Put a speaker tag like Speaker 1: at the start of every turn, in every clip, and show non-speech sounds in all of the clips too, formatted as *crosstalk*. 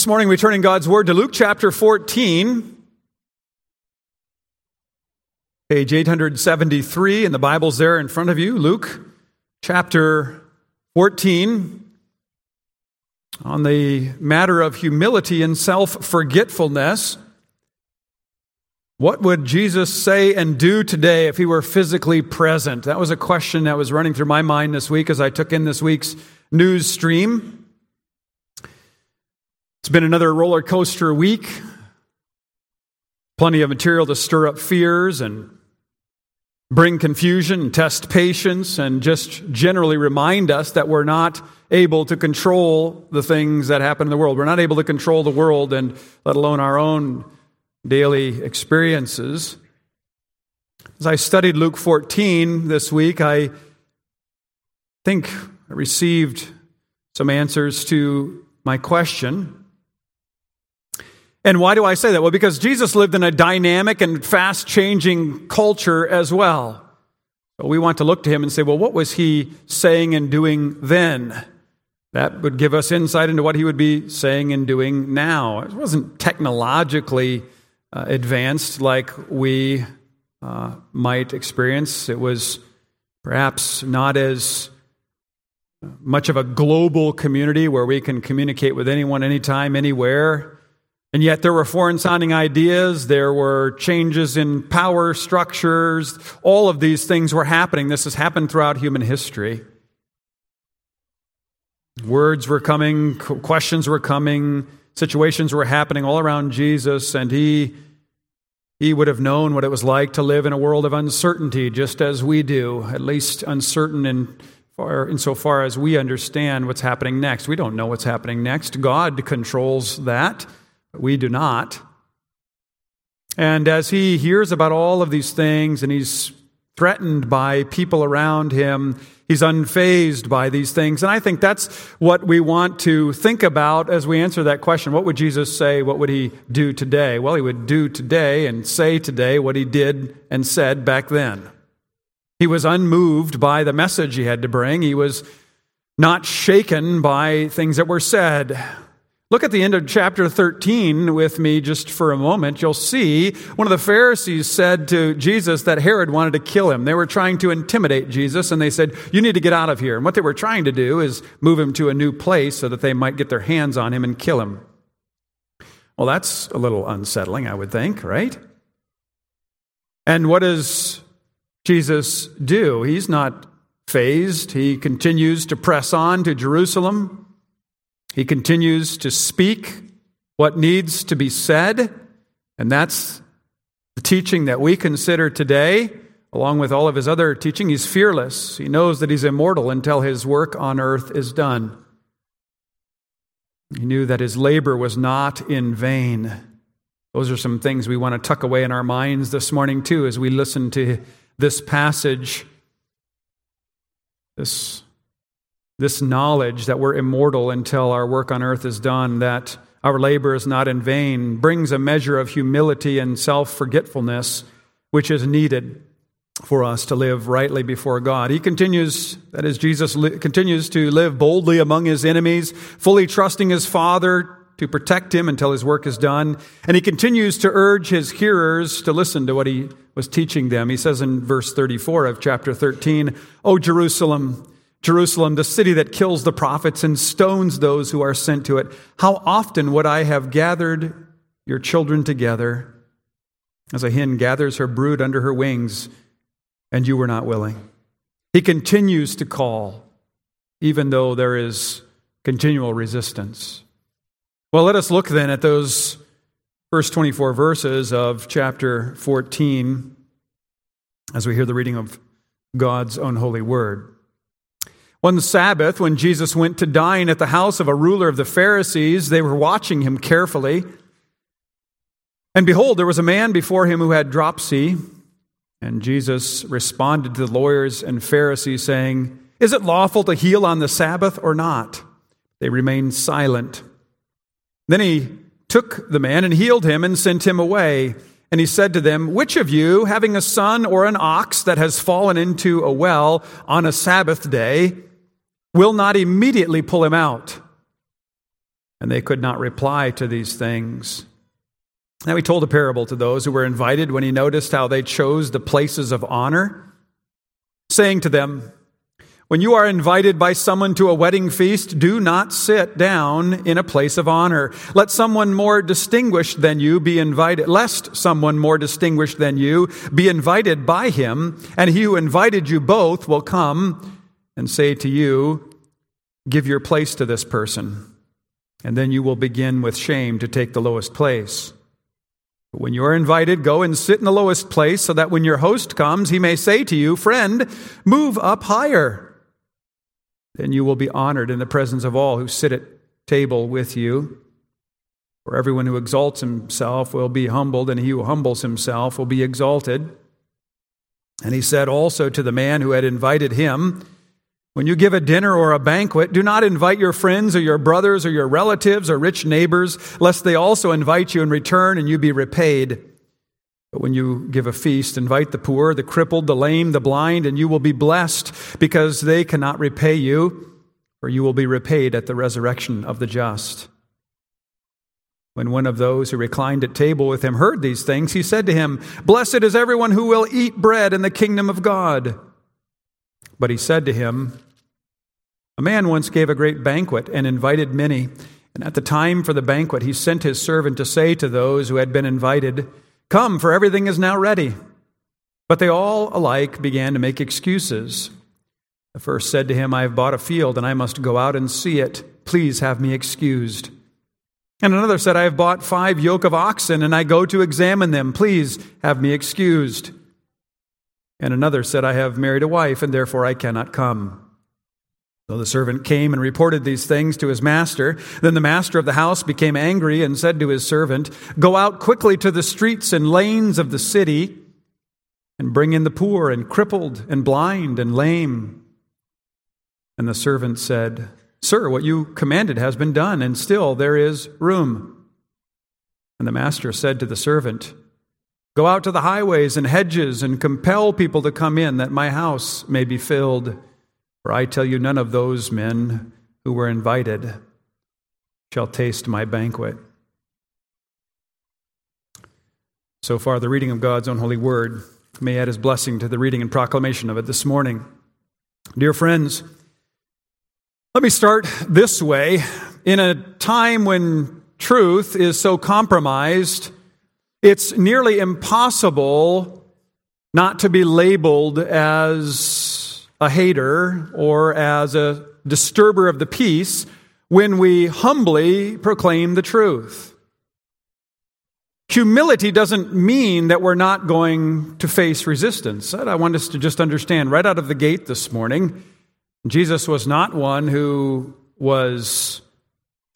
Speaker 1: This morning, we turn in God's Word to Luke chapter 14, page 873, and the Bible's there in front of you. Luke chapter 14, on the matter of humility and self forgetfulness. What would Jesus say and do today if he were physically present? That was a question that was running through my mind this week as I took in this week's news stream. It's been another roller coaster week. Plenty of material to stir up fears and bring confusion and test patience and just generally remind us that we're not able to control the things that happen in the world. We're not able to control the world and let alone our own daily experiences. As I studied Luke 14 this week, I think I received some answers to my question and why do I say that? Well, because Jesus lived in a dynamic and fast changing culture as well. But we want to look to him and say, well, what was he saying and doing then? That would give us insight into what he would be saying and doing now. It wasn't technologically uh, advanced like we uh, might experience. It was perhaps not as much of a global community where we can communicate with anyone, anytime, anywhere. And yet there were foreign sounding ideas, there were changes in power structures, all of these things were happening. This has happened throughout human history. Words were coming, questions were coming, situations were happening all around Jesus, and he, he would have known what it was like to live in a world of uncertainty, just as we do, at least uncertain in far, insofar as we understand what's happening next. We don't know what's happening next. God controls that. We do not. And as he hears about all of these things and he's threatened by people around him, he's unfazed by these things. And I think that's what we want to think about as we answer that question. What would Jesus say? What would he do today? Well, he would do today and say today what he did and said back then. He was unmoved by the message he had to bring. He was not shaken by things that were said. Look at the end of chapter 13 with me just for a moment. You'll see one of the Pharisees said to Jesus that Herod wanted to kill him. They were trying to intimidate Jesus, and they said, You need to get out of here. And what they were trying to do is move him to a new place so that they might get their hands on him and kill him. Well, that's a little unsettling, I would think, right? And what does Jesus do? He's not fazed, he continues to press on to Jerusalem. He continues to speak what needs to be said, and that's the teaching that we consider today, along with all of his other teaching. He's fearless. He knows that he's immortal until his work on earth is done. He knew that his labor was not in vain. Those are some things we want to tuck away in our minds this morning, too, as we listen to this passage, this this knowledge that we're immortal until our work on earth is done, that our labor is not in vain, brings a measure of humility and self forgetfulness which is needed for us to live rightly before God. He continues, that is, Jesus li- continues to live boldly among his enemies, fully trusting his Father to protect him until his work is done. And he continues to urge his hearers to listen to what he was teaching them. He says in verse 34 of chapter 13, O Jerusalem, Jerusalem, the city that kills the prophets and stones those who are sent to it. How often would I have gathered your children together as a hen gathers her brood under her wings, and you were not willing? He continues to call, even though there is continual resistance. Well, let us look then at those first 24 verses of chapter 14 as we hear the reading of God's own holy word. One Sabbath, when Jesus went to dine at the house of a ruler of the Pharisees, they were watching him carefully. And behold, there was a man before him who had dropsy. And Jesus responded to the lawyers and Pharisees, saying, Is it lawful to heal on the Sabbath or not? They remained silent. Then he took the man and healed him and sent him away. And he said to them, Which of you, having a son or an ox that has fallen into a well on a Sabbath day, will not immediately pull him out. And they could not reply to these things. Now he told a parable to those who were invited when he noticed how they chose the places of honor, saying to them, when you are invited by someone to a wedding feast, do not sit down in a place of honor. Let someone more distinguished than you be invited, lest someone more distinguished than you be invited by him, and he who invited you both will come and say to you, Give your place to this person. And then you will begin with shame to take the lowest place. But when you are invited, go and sit in the lowest place so that when your host comes, he may say to you, Friend, move up higher. Then you will be honored in the presence of all who sit at table with you. For everyone who exalts himself will be humbled, and he who humbles himself will be exalted. And he said also to the man who had invited him, When you give a dinner or a banquet, do not invite your friends or your brothers or your relatives or rich neighbors, lest they also invite you in return and you be repaid. But when you give a feast, invite the poor, the crippled, the lame, the blind, and you will be blessed because they cannot repay you, for you will be repaid at the resurrection of the just. When one of those who reclined at table with him heard these things, he said to him, Blessed is everyone who will eat bread in the kingdom of God. But he said to him, A man once gave a great banquet and invited many. And at the time for the banquet, he sent his servant to say to those who had been invited, Come, for everything is now ready. But they all alike began to make excuses. The first said to him, I have bought a field, and I must go out and see it. Please have me excused. And another said, I have bought five yoke of oxen, and I go to examine them. Please have me excused. And another said, I have married a wife, and therefore I cannot come. So the servant came and reported these things to his master. Then the master of the house became angry and said to his servant, Go out quickly to the streets and lanes of the city and bring in the poor and crippled and blind and lame. And the servant said, Sir, what you commanded has been done, and still there is room. And the master said to the servant, Go out to the highways and hedges and compel people to come in, that my house may be filled. For I tell you, none of those men who were invited shall taste my banquet. So far, the reading of God's own holy word. May add his blessing to the reading and proclamation of it this morning. Dear friends, let me start this way. In a time when truth is so compromised, it's nearly impossible not to be labeled as a hater or as a disturber of the peace when we humbly proclaim the truth. Humility doesn't mean that we're not going to face resistance. I want us to just understand right out of the gate this morning, Jesus was not one who was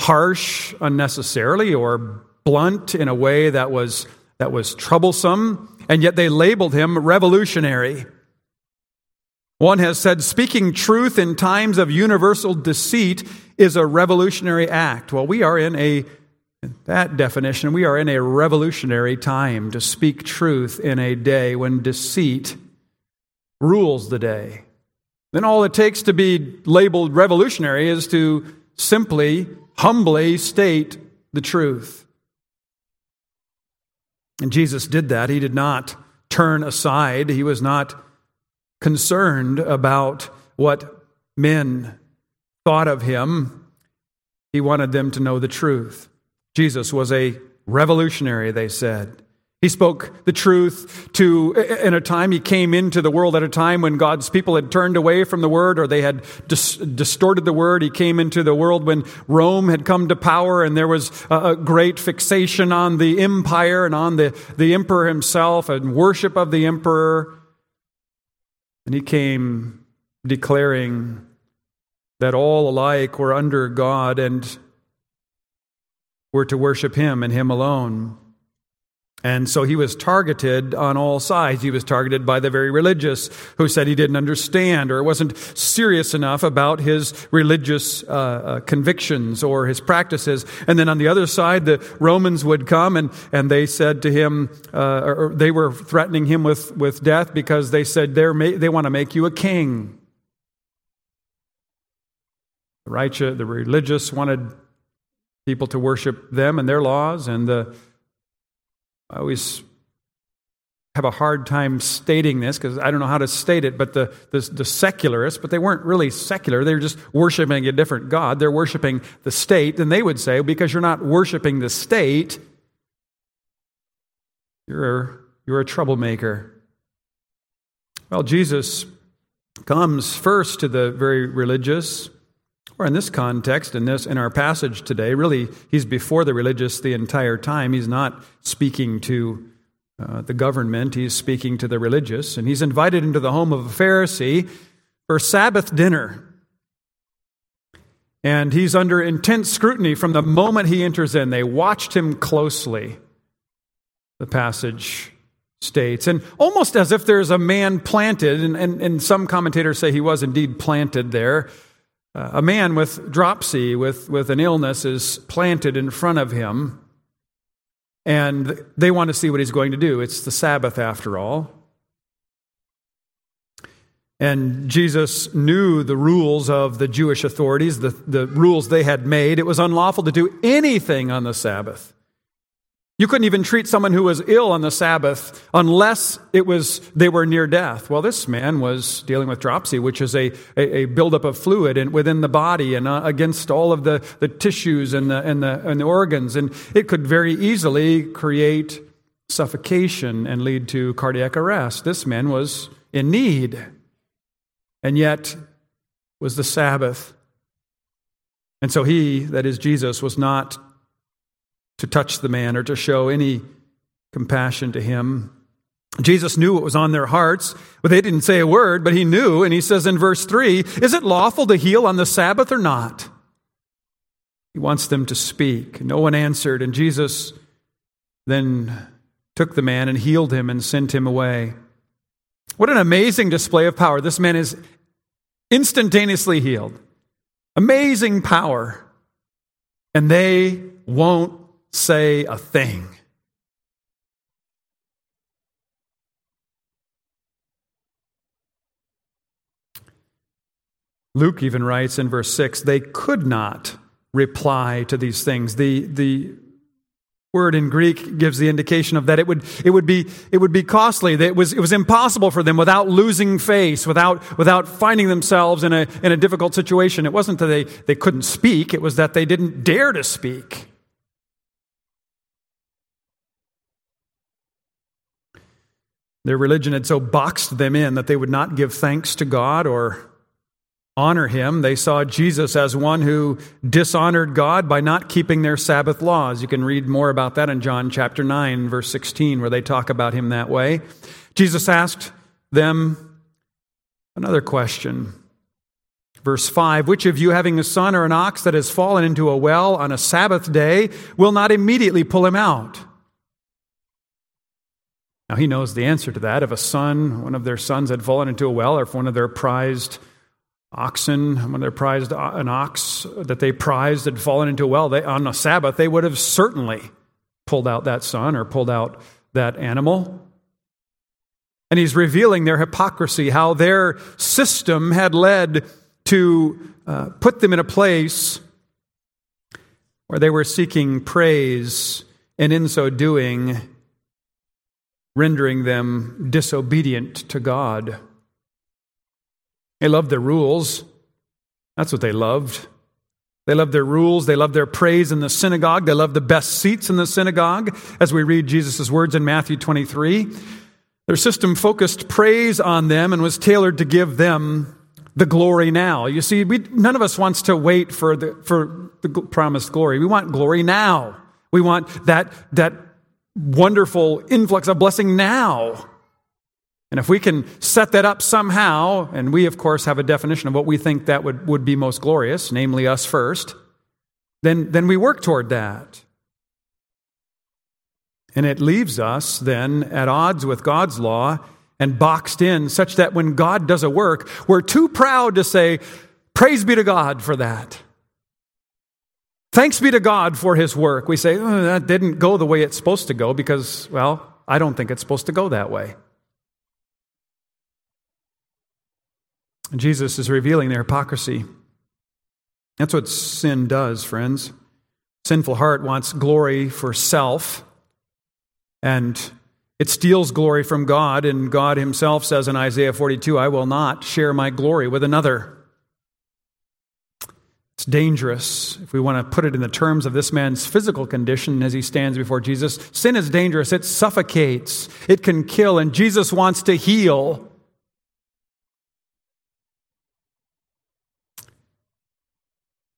Speaker 1: harsh unnecessarily or blunt in a way that was, that was troublesome, and yet they labeled him revolutionary. One has said speaking truth in times of universal deceit is a revolutionary act. Well, we are in a that definition, we are in a revolutionary time to speak truth in a day when deceit rules the day. Then all it takes to be labeled revolutionary is to simply, humbly state the truth. And Jesus did that. He did not turn aside. He was not concerned about what men thought of him. He wanted them to know the truth. Jesus was a revolutionary, they said. He spoke the truth to, in a time, he came into the world at a time when God's people had turned away from the word or they had dis- distorted the word. He came into the world when Rome had come to power and there was a, great fixation on the empire and on the, the emperor himself and worship of the emperor. And he came declaring that all alike were under God and were to worship him and him alone. And so he was targeted on all sides. He was targeted by the very religious who said he didn't understand or wasn't serious enough about his religious uh, uh, convictions or his practices. And then on the other side, the Romans would come and, and they said to him, uh, or they were threatening him with, with death because they said ma- they want to make you a king. The righteous, the religious wanted people to worship them and their laws. And the, I always have a hard time stating this because I don't know how to state it, but the, the, the, secularists, but they weren't really secular. They were just worshiping a different God. They're worshiping the state. And they would say, because you're not worshiping the state, you're you're a troublemaker. Well, Jesus comes first to the very religious, or in this context, in this in our passage today, really he's before the religious the entire time. He's not speaking to uh, the government, he's speaking to the religious, and he's invited into the home of a Pharisee for Sabbath dinner. And he's under intense scrutiny from the moment he enters in. They watched him closely, the passage states. And almost as if there's a man planted, and, and, and some commentators say he was indeed planted there. A man with dropsy, with, with an illness, is planted in front of him. And they want to see what he's going to do. It's the Sabbath, after all. And Jesus knew the rules of the Jewish authorities, the, the rules they had made. It was unlawful to do anything on the Sabbath. You couldn't even treat someone who was ill on the Sabbath unless it was they were near death. Well, this man was dealing with dropsy, which is a, a, a buildup of fluid in, within the body and uh, against all of the, the tissues and the, and, the, and the organs. And it could very easily create suffocation and lead to cardiac arrest. This man was in need. And yet was the Sabbath. And so he, that is Jesus, was not to touch the man or to show any compassion to him. Jesus knew what was on their hearts, but they didn't say a word, but he knew, and he says in verse 3 Is it lawful to heal on the Sabbath or not? He wants them to speak. No one answered, and Jesus then took the man and healed him and sent him away. What an amazing display of power. This man is instantaneously healed. Amazing power. And they won't say a thing. Luke even writes in verse 6 they could not reply to these things. The, the word in Greek gives the indication of that it would, it would, be, it would be costly, that it was, it was impossible for them without losing face, without, without finding themselves in a, in a difficult situation. It wasn't that they, they couldn't speak, it was that they didn't dare to speak. Their religion had so boxed them in that they would not give thanks to God or honor Him. They saw Jesus as one who dishonored God by not keeping their Sabbath laws. You can read more about that in John chapter 9, verse 16, where they talk about Him that way. Jesus asked them another question. Verse 5 Which of you, having a son or an ox that has fallen into a well on a Sabbath day, will not immediately pull him out? Now, he knows the answer to that. If a son, one of their sons, had fallen into a well, or if one of their prized oxen, one of their prized, an ox that they prized had fallen into a well, they, on a Sabbath, they would have certainly pulled out that son or pulled out that animal. And he's revealing their hypocrisy, how their system had led to uh, put them in a place where they were seeking praise, and in so doing, rendering them disobedient to God. They loved their rules. That's what they loved. They loved their rules. They loved their praise in the synagogue. They loved the best seats in the synagogue, as we read Jesus' words in Matthew 23. Their system focused praise on them and was tailored to give them the glory now. You see, we, none of us wants to wait for the, for the promised glory. We want glory now. We want that, that wonderful influx of blessing now. And if we can set that up somehow, and we, of course, have a definition of what we think that would, would be most glorious, namely us first, then, then we work toward that. And it leaves us then at odds with God's law and boxed in such that when God does a work, we're too proud to say, Praise be to God for that. Thanks be to God for his work. We say, oh, that didn't go the way it's supposed to go because, well, I don't think it's supposed to go that way. And Jesus is revealing their hypocrisy. That's what sin does, friends. sinful heart wants glory for self, and it steals glory from God, and God Himself says in Isaiah 42, I will not share my glory with another. It's dangerous if we want to put it in the terms of this man's physical condition as he stands before Jesus. Sin is dangerous, it suffocates, it can kill, and Jesus wants to heal.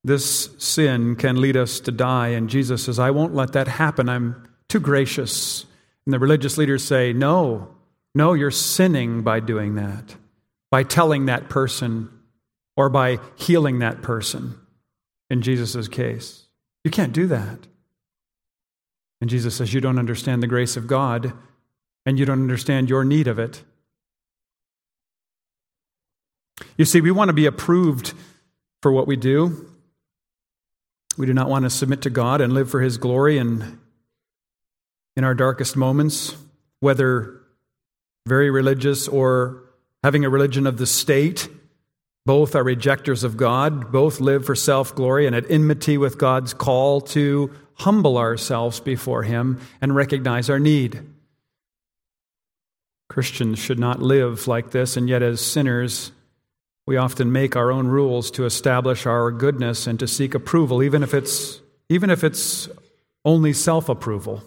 Speaker 1: This sin can lead us to die, and Jesus says, I won't let that happen. I'm too gracious. And the religious leaders say, No, no, you're sinning by doing that, by telling that person, or by healing that person in Jesus' case. You can't do that. And Jesus says, You don't understand the grace of God, and you don't understand your need of it. You see, we want to be approved for what we do. We do not want to submit to God and live for His glory and in our darkest moments, whether very religious or having a religion of the state. Both are rejectors of God. Both live for self glory and at enmity with God's call to humble ourselves before Him and recognize our need. Christians should not live like this, and yet, as sinners, we often make our own rules to establish our goodness and to seek approval, even if it's, even if it's only self approval.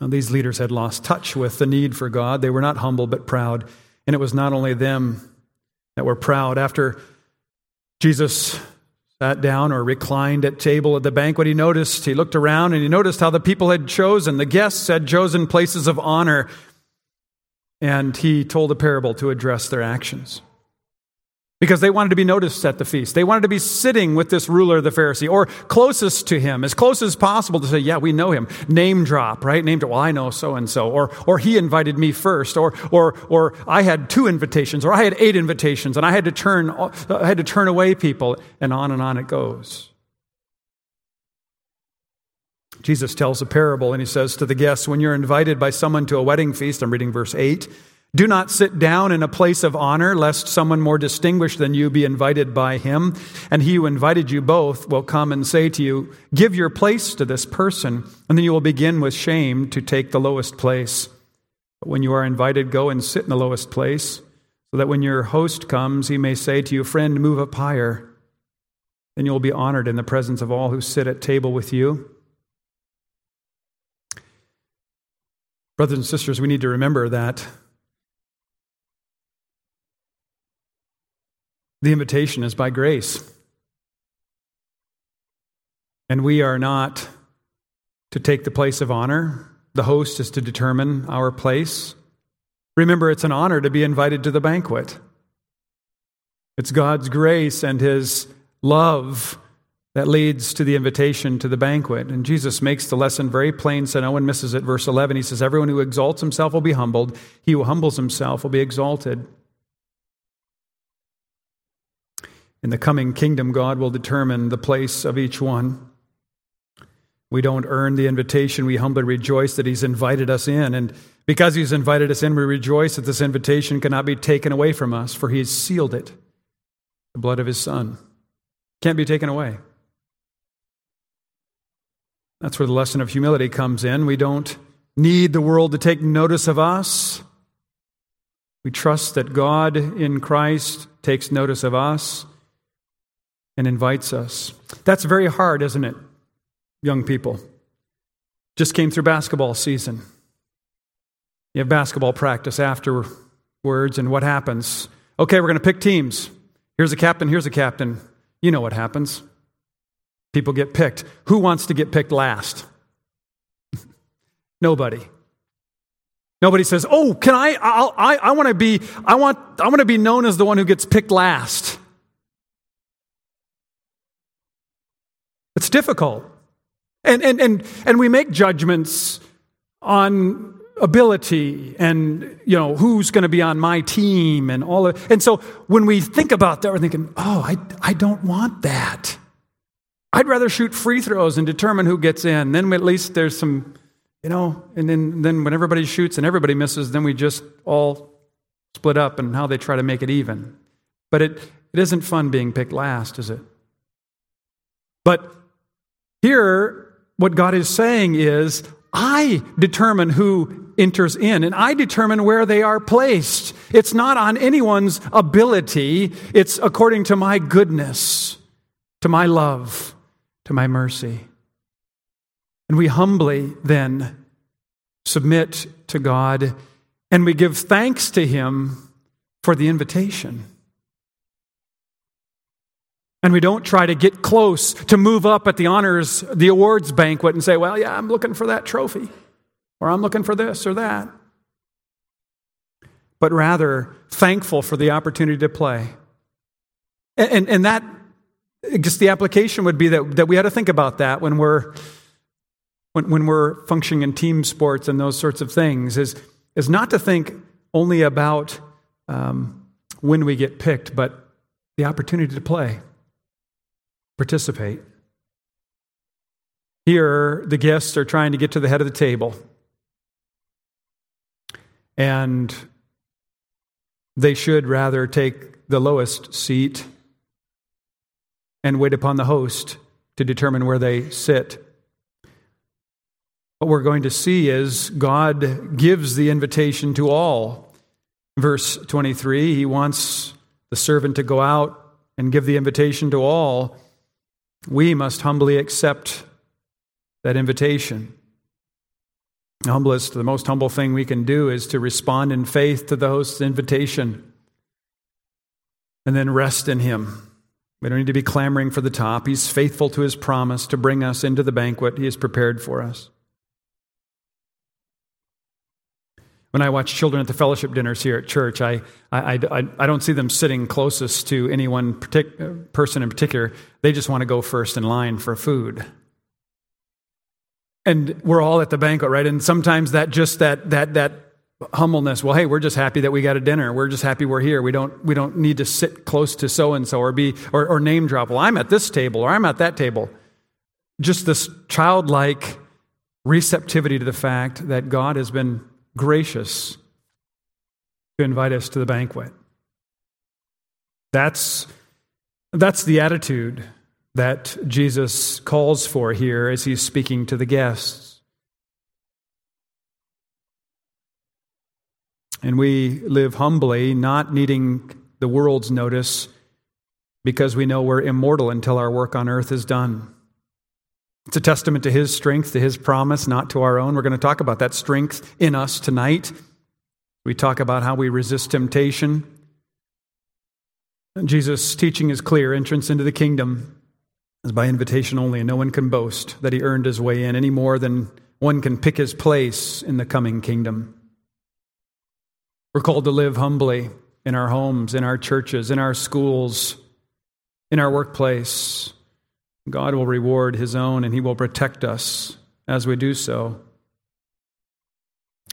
Speaker 1: These leaders had lost touch with the need for God. They were not humble but proud. And it was not only them that were proud. After Jesus sat down or reclined at table at the banquet, he noticed, he looked around and he noticed how the people had chosen, the guests had chosen places of honor. And he told a parable to address their actions because they wanted to be noticed at the feast. They wanted to be sitting with this ruler, of the Pharisee, or closest to him, as close as possible to say, Yeah, we know him. Name drop, right? Name drop. Well, I know so and so. Or, or he invited me first. Or, or, or I had two invitations. Or I had eight invitations and I had to turn, I had to turn away people. And on and on it goes. Jesus tells a parable and he says to the guests, When you're invited by someone to a wedding feast, I'm reading verse 8, do not sit down in a place of honor, lest someone more distinguished than you be invited by him. And he who invited you both will come and say to you, Give your place to this person. And then you will begin with shame to take the lowest place. But when you are invited, go and sit in the lowest place, so that when your host comes, he may say to you, Friend, move up higher. Then you will be honored in the presence of all who sit at table with you. Brothers and sisters, we need to remember that The invitation is by grace. And we are not to take the place of honor. The host is to determine our place. Remember, it's an honor to be invited to the banquet. It's God's grace and His love that leads to the invitation to the banquet. And Jesus makes the lesson very plain so no one misses it. Verse 11, he says, Everyone who exalts himself will be humbled, he who humbles himself will be exalted. In the coming kingdom, God will determine the place of each one. We don't earn the invitation. We humbly rejoice that He's invited us in. And because He's invited us in, we rejoice that this invitation cannot be taken away from us, for He has sealed it. The blood of His Son can't be taken away. That's where the lesson of humility comes in. We don't need the world to take notice of us. We trust that God in Christ takes notice of us and invites us. That's very hard, isn't it, young people? Just came through basketball season. You have basketball practice afterwards, and what happens? Okay, we're going to pick teams. Here's a captain, here's a captain. You know what happens. People get picked. Who wants to get picked last? *laughs* Nobody. Nobody says, "Oh, can I? I'll, I I want to be. I want. I want to be known as the one who gets picked last." It's difficult. And, and, and, and we make judgments on ability and you know who's going to be on my team and all of and so when we think about that we're thinking oh I, I don't want that. I'd rather shoot free throws and determine who gets in. Then at least there's some you know and then then when everybody shoots and everybody misses then we just all split up and how they try to make it even. But it, it isn't fun being picked last is it? But here, what God is saying is, I determine who enters in, and I determine where they are placed. It's not on anyone's ability, it's according to my goodness, to my love, to my mercy. And we humbly then submit to God and we give thanks to Him for the invitation. And we don't try to get close to move up at the honors, the awards banquet and say, well, yeah, I'm looking for that trophy, or I'm looking for this or that. But rather, thankful for the opportunity to play. And, and, and that, just the application would be that, that we had to think about that when we're, when, when we're functioning in team sports and those sorts of things, is, is not to think only about um, when we get picked, but the opportunity to play participate. Here, the guests are trying to get to the head of the table. And they should rather take the lowest seat and wait upon the host to determine where they sit. What we're going to see is God gives the invitation to all. Verse 23, he wants the servant to go out and give the invitation to all we must humbly accept that invitation. The humblest, the most humble thing we can do is to respond in faith to the host's invitation and then rest in him. We don't need to be clamoring for the top. He's faithful to his promise to bring us into the banquet he has prepared for us. When I watch children at the fellowship dinners here at church, I, I, I, I don't see them sitting closest to any one partic- person in particular. They just want to go first in line for food. And we're all at the banquet, right? And sometimes that just that, that, that humbleness, well, hey, we're just happy that we got a dinner. We're just happy we're here. We don't, we don't need to sit close to so and so or be, or, or name drop. Well, I'm at this table or I'm at that table. Just this childlike receptivity to the fact that God has been gracious to invite us to the banquet. That's, that's the attitude that Jesus calls for here as he's speaking to the guests. And we live humbly, not needing the world's notice because we know we're immortal until our work on earth is done. It's a testament to his strength, to his promise, not to our own. We're going to talk about that strength in us tonight. We talk about how we resist temptation. Jesus' teaching is clear entrance into the kingdom is by invitation only, and no one can boast that he earned his way in any more than one can pick his place in the coming kingdom. We're called to live humbly in our homes, in our churches, in our schools, in our workplace God will reward his own and he will protect us as we do so.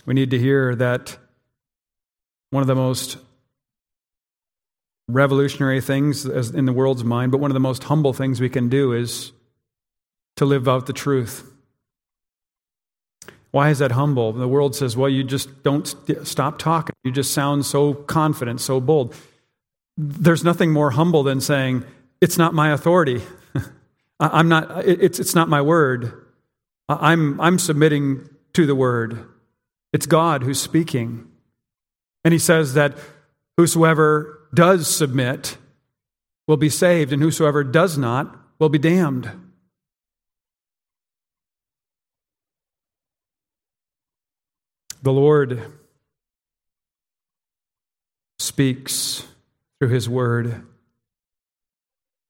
Speaker 1: We need to hear that one of the most revolutionary things in the world's mind, but one of the most humble things we can do is to live out the truth. Why is that humble? The world says, well, you just don't stop talking. You just sound so confident, so bold. There's nothing more humble than saying, it's not my authority. I'm not, it's, it's not my word. I'm, I'm submitting to the word. It's God who's speaking. And he says that whosoever does submit will be saved, and whosoever does not will be damned. The Lord speaks through his word,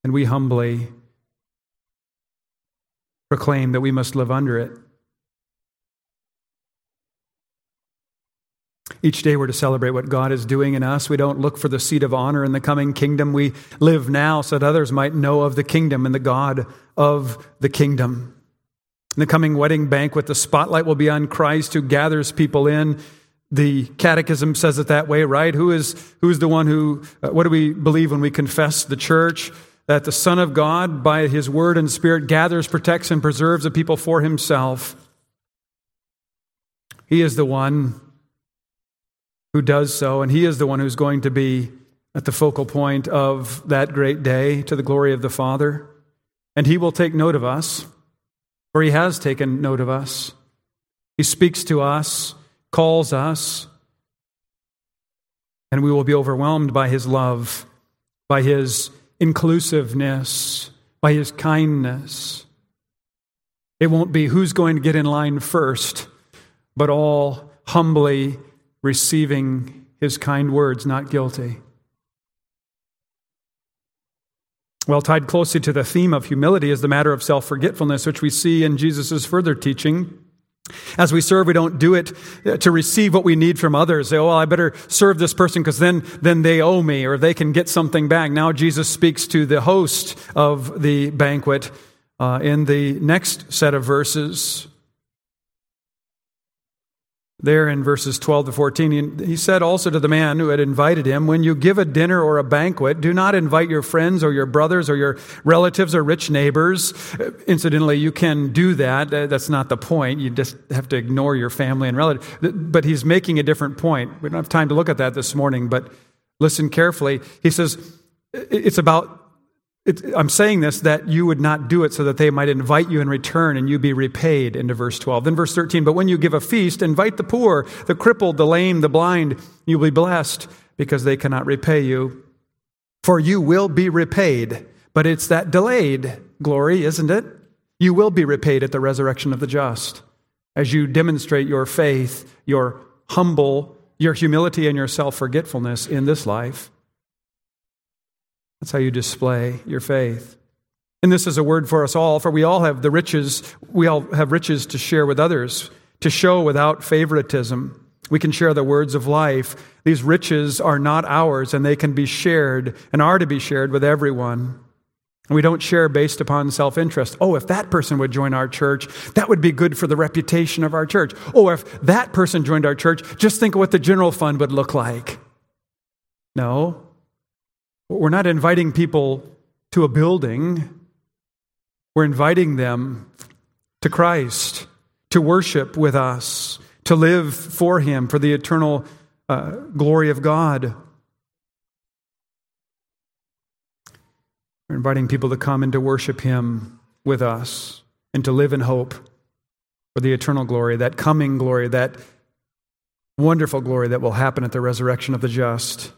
Speaker 1: and we humbly proclaim that we must live under it. Each day we're to celebrate what God is doing in us. We don't look for the seat of honor in the coming kingdom. We live now so that others might know of the kingdom and the God of the kingdom. In the coming wedding banquet, the spotlight will be on Christ who gathers people in. The catechism says it that way, right? Who is, who is the one who, uh, what do we believe when we confess the church? That the Son of God, by his word and spirit, gathers, protects, and preserves a people for himself. He is the one who does so, and he is the one who's going to be at the focal point of that great day to the glory of the Father. And he will take note of us, for he has taken note of us. He speaks to us, calls us, and we will be overwhelmed by his love, by his inclusiveness, by his kindness. It won't be who's going to get in line first, but all humbly receiving his kind words, not guilty. Well, tied closely to the theme of humility is the matter of self forgetfulness, which we see in Jesus' further teaching. As we serve, we don't do it to receive what we need from others. Say, oh, well, I better serve this person because then, then they owe me or they can get something back. Now Jesus speaks to the host of the banquet uh, in the next set of verses. There in verses 12 to 14, he said also to the man who had invited him, When you give a dinner or a banquet, do not invite your friends or your brothers or your relatives or rich neighbors. Uh, incidentally, you can do that. Uh, that's not the point. You just have to ignore your family and relatives. But he's making a different point. We don't have time to look at that this morning, but listen carefully. He says, It's about it, I'm saying this that you would not do it so that they might invite you in return and you be repaid, into verse 12. Then, verse 13, but when you give a feast, invite the poor, the crippled, the lame, the blind. You'll be blessed because they cannot repay you. For you will be repaid. But it's that delayed glory, isn't it? You will be repaid at the resurrection of the just as you demonstrate your faith, your humble, your humility, and your self forgetfulness in this life. That's how you display your faith. And this is a word for us all, for we all have the riches, we all have riches to share with others, to show without favoritism. We can share the words of life. These riches are not ours, and they can be shared and are to be shared with everyone. And we don't share based upon self interest. Oh, if that person would join our church, that would be good for the reputation of our church. Oh, if that person joined our church, just think of what the general fund would look like. No, we're not inviting people to a building, we're inviting them to Christ, to worship with us, to live for Him, for the eternal uh, glory of God. We're inviting people to come and to worship Him with us and to live in hope for the eternal glory, that coming glory, that wonderful glory that will happen at the resurrection of the just.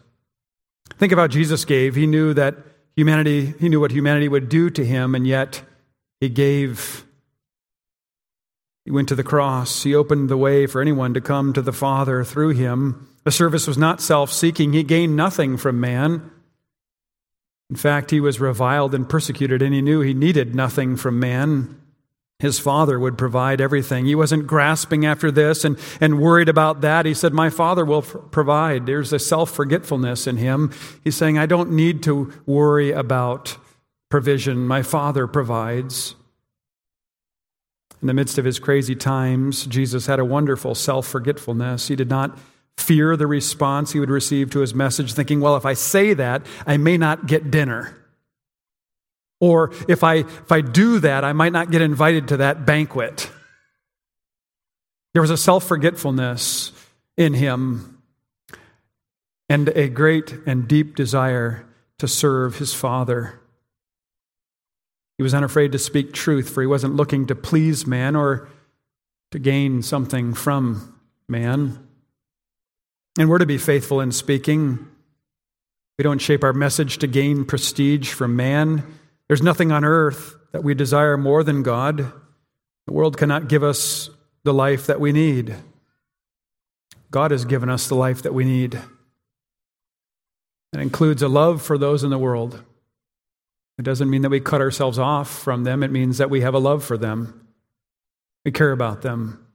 Speaker 1: Think how Jesus gave. He knew that humanity, he knew what humanity would do to him, and yet he gave. He went to the cross. He opened the way for anyone to come to the Father through him. The service was not self seeking. He gained nothing from man. In fact, he was reviled and persecuted, and he knew he needed nothing from man. His father would provide everything. He wasn't grasping after this and, and worried about that. He said, My father will provide. There's a self forgetfulness in him. He's saying, I don't need to worry about provision. My father provides. In the midst of his crazy times, Jesus had a wonderful self forgetfulness. He did not fear the response he would receive to his message, thinking, Well, if I say that, I may not get dinner. Or if I, if I do that, I might not get invited to that banquet. There was a self forgetfulness in him and a great and deep desire to serve his Father. He was unafraid to speak truth, for he wasn't looking to please man or to gain something from man. And we're to be faithful in speaking. We don't shape our message to gain prestige from man. There's nothing on earth that we desire more than God. The world cannot give us the life that we need. God has given us the life that we need. It includes a love for those in the world. It doesn't mean that we cut ourselves off from them, it means that we have a love for them. We care about them.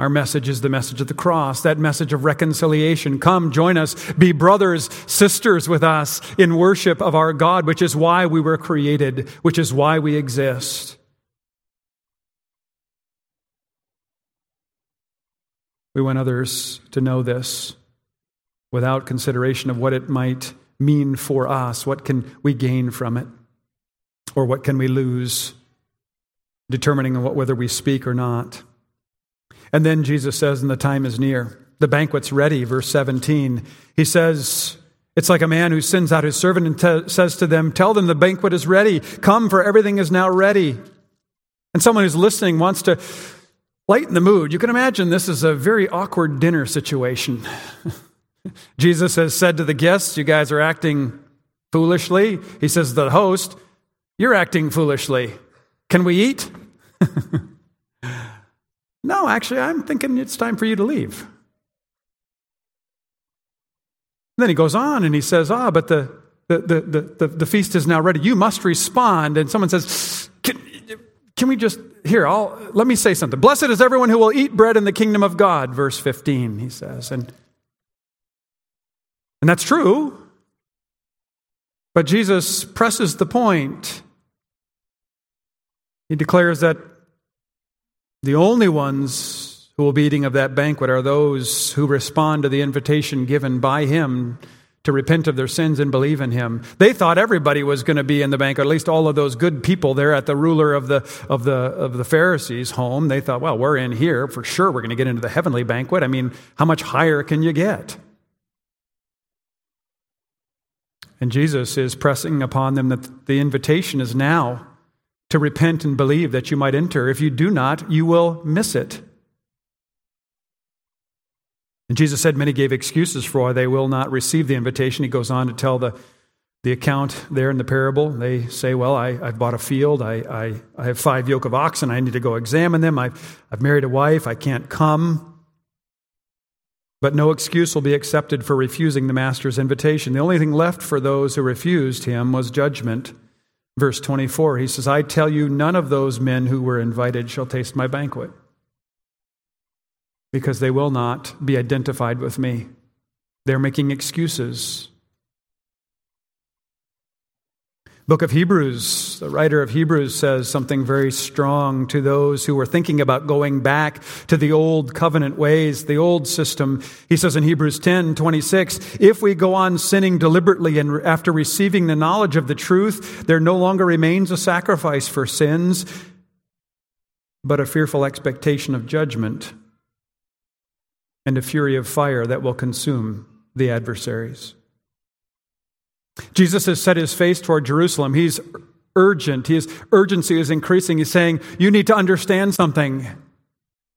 Speaker 1: Our message is the message of the cross, that message of reconciliation. Come, join us, be brothers, sisters with us in worship of our God, which is why we were created, which is why we exist. We want others to know this without consideration of what it might mean for us. What can we gain from it? Or what can we lose, determining whether we speak or not. And then Jesus says, and the time is near. The banquet's ready, verse 17. He says, It's like a man who sends out his servant and t- says to them, Tell them the banquet is ready. Come, for everything is now ready. And someone who's listening wants to lighten the mood. You can imagine this is a very awkward dinner situation. *laughs* Jesus has said to the guests, You guys are acting foolishly. He says to the host, You're acting foolishly. Can we eat? *laughs* no, actually, I'm thinking it's time for you to leave. then he goes on and he says, Ah, but the, the, the, the, the, feast is now ready. You must respond. And someone says, Can, can we just, here, I'll, let me say something. Blessed is everyone who will eat bread in the kingdom of God, verse 15, he says. And, and that's true. But Jesus presses the point. He declares that the only ones who will be eating of that banquet are those who respond to the invitation given by him to repent of their sins and believe in him. They thought everybody was going to be in the banquet, at least all of those good people there at the ruler of the, of the, of the Pharisees' home. They thought, well, we're in here. For sure, we're going to get into the heavenly banquet. I mean, how much higher can you get? And Jesus is pressing upon them that the invitation is now to repent and believe that you might enter. If you do not, you will miss it. And Jesus said many gave excuses for why they will not receive the invitation. He goes on to tell the, the account there in the parable. They say, Well, I, have bought a field. I, I, I have five yoke of oxen. I need to go examine them. I've, I've married a wife. I can't come. But no excuse will be accepted for refusing the master's invitation. The only thing left for those who refused him was judgment. Verse 24, he says, I tell you, none of those men who were invited shall taste my banquet because they will not be identified with me. They're making excuses. Book of Hebrews, the writer of Hebrews says something very strong to those who were thinking about going back to the old covenant ways, the old system. He says in Hebrews 10 26, if we go on sinning deliberately and after receiving the knowledge of the truth, there no longer remains a sacrifice for sins, but a fearful expectation of judgment and a fury of fire that will consume the adversaries. Jesus has set his face toward Jerusalem. He's urgent. His urgency is increasing. He's saying, You need to understand something.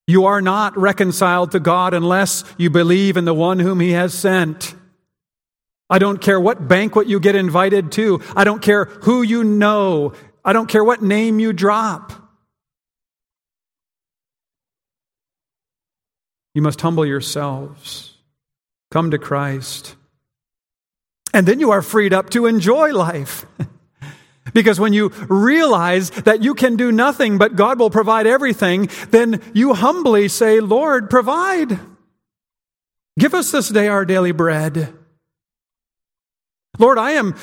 Speaker 1: You are not reconciled to God unless you believe in the one whom he has sent. I don't care what banquet you get invited to. I don't care who you know. I don't care what name you drop. You must humble yourselves. Come to Christ. And then you are freed up to enjoy life. *laughs* because when you realize that you can do nothing but God will provide everything, then you humbly say, Lord, provide. Give us this day our daily bread. Lord, I am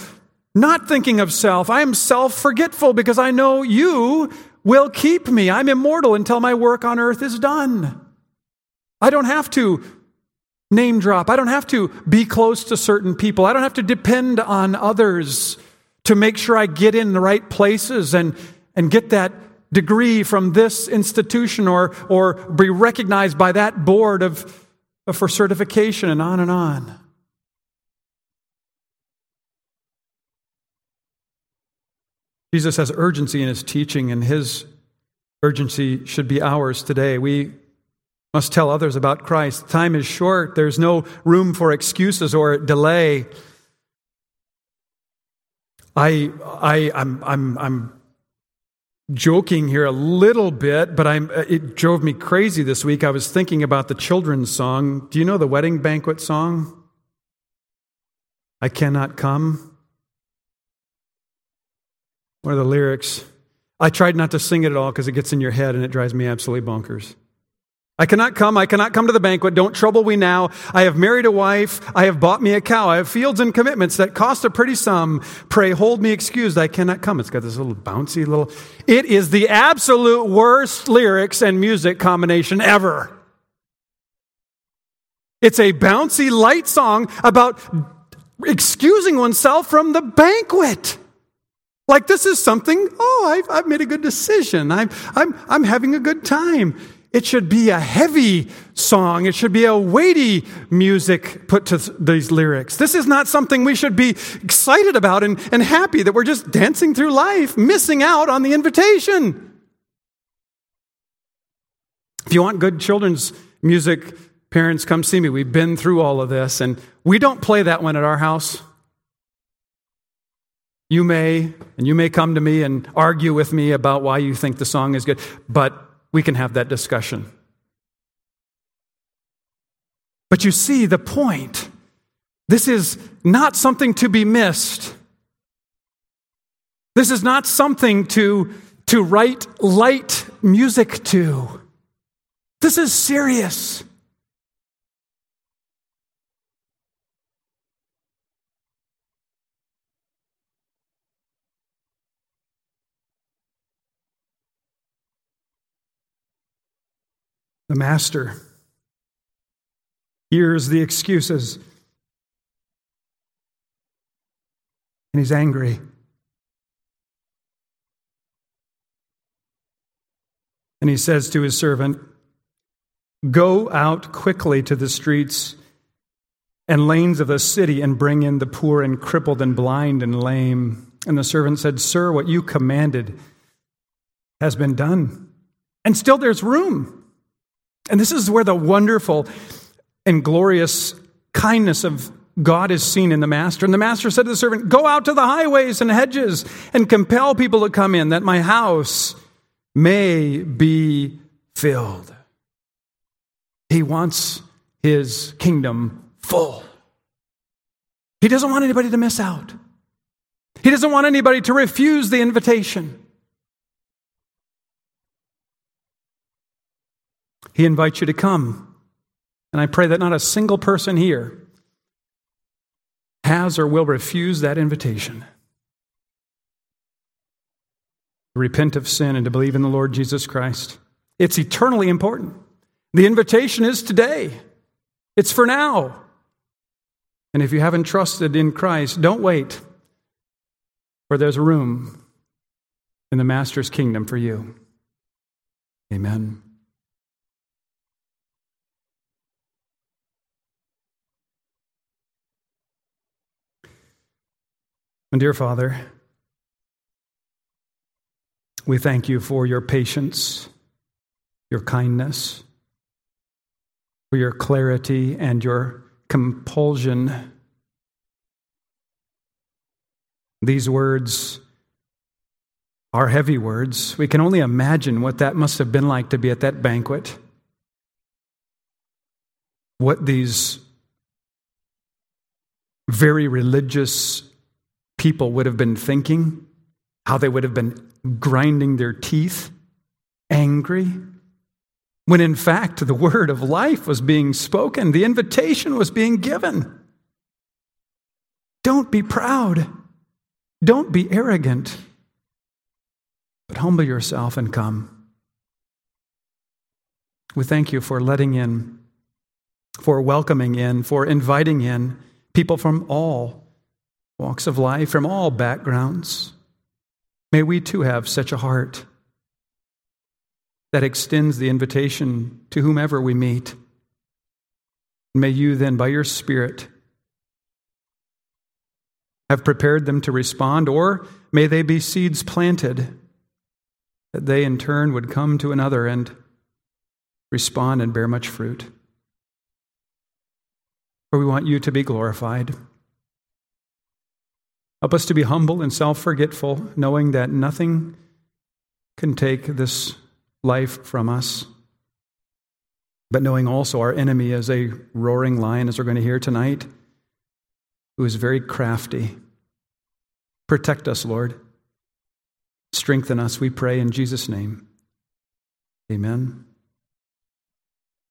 Speaker 1: not thinking of self. I am self forgetful because I know you will keep me. I'm immortal until my work on earth is done. I don't have to name drop. I don't have to be close to certain people. I don't have to depend on others to make sure I get in the right places and, and get that degree from this institution or, or be recognized by that board of, for certification and on and on. Jesus has urgency in his teaching, and his urgency should be ours today. We must tell others about Christ. Time is short, there's no room for excuses or delay. I, I, I'm, I'm, I'm joking here a little bit, but I'm, it drove me crazy this week. I was thinking about the children's song. Do you know the wedding banquet song? I cannot come. What are the lyrics? I tried not to sing it at all because it gets in your head and it drives me absolutely bonkers. I cannot come. I cannot come to the banquet. Don't trouble me now. I have married a wife. I have bought me a cow. I have fields and commitments that cost a pretty sum. Pray hold me excused. I cannot come. It's got this little bouncy little. It is the absolute worst lyrics and music combination ever. It's a bouncy light song about excusing oneself from the banquet. Like this is something, oh, I've, I've made a good decision. I'm, I'm, I'm having a good time. It should be a heavy song. It should be a weighty music put to these lyrics. This is not something we should be excited about and, and happy that we're just dancing through life, missing out on the invitation. If you want good children's music, parents, come see me. We've been through all of this, and we don't play that one at our house. You may, and you may come to me and argue with me about why you think the song is good, but we can have that discussion. But you see the point. This is not something to be missed. This is not something to, to write light music to. This is serious. The master hears the excuses and he's angry. And he says to his servant, Go out quickly to the streets and lanes of the city and bring in the poor and crippled and blind and lame. And the servant said, Sir, what you commanded has been done. And still there's room. And this is where the wonderful and glorious kindness of God is seen in the master. And the master said to the servant, Go out to the highways and hedges and compel people to come in, that my house may be filled. He wants his kingdom full. He doesn't want anybody to miss out. He doesn't want anybody to refuse the invitation. He invites you to come. And I pray that not a single person here has or will refuse that invitation. To repent of sin and to believe in the Lord Jesus Christ. It's eternally important. The invitation is today, it's for now. And if you haven't trusted in Christ, don't wait, for there's room in the Master's kingdom for you. Amen. And dear Father, we thank you for your patience, your kindness, for your clarity and your compulsion. These words are heavy words. We can only imagine what that must have been like to be at that banquet. What these very religious people would have been thinking, how they would have been grinding their teeth, angry, when in fact the word of life was being spoken, the invitation was being given. Don't be proud, don't be arrogant, but humble yourself and come. We thank you for letting in, for welcoming in, for inviting in people from all walks of life, from all backgrounds. May we too have such a heart that extends the invitation to whomever we meet. May you then, by your Spirit, have prepared them to respond, or may they be seeds planted that they in turn would come to another and respond and bear much fruit. For we want you to be glorified. Help us to be humble and self forgetful, knowing that nothing can take this life from us. But knowing also our enemy is a roaring lion, as we're going to hear tonight, who is very crafty. Protect us, Lord. Strengthen us, we pray in Jesus' name. Amen.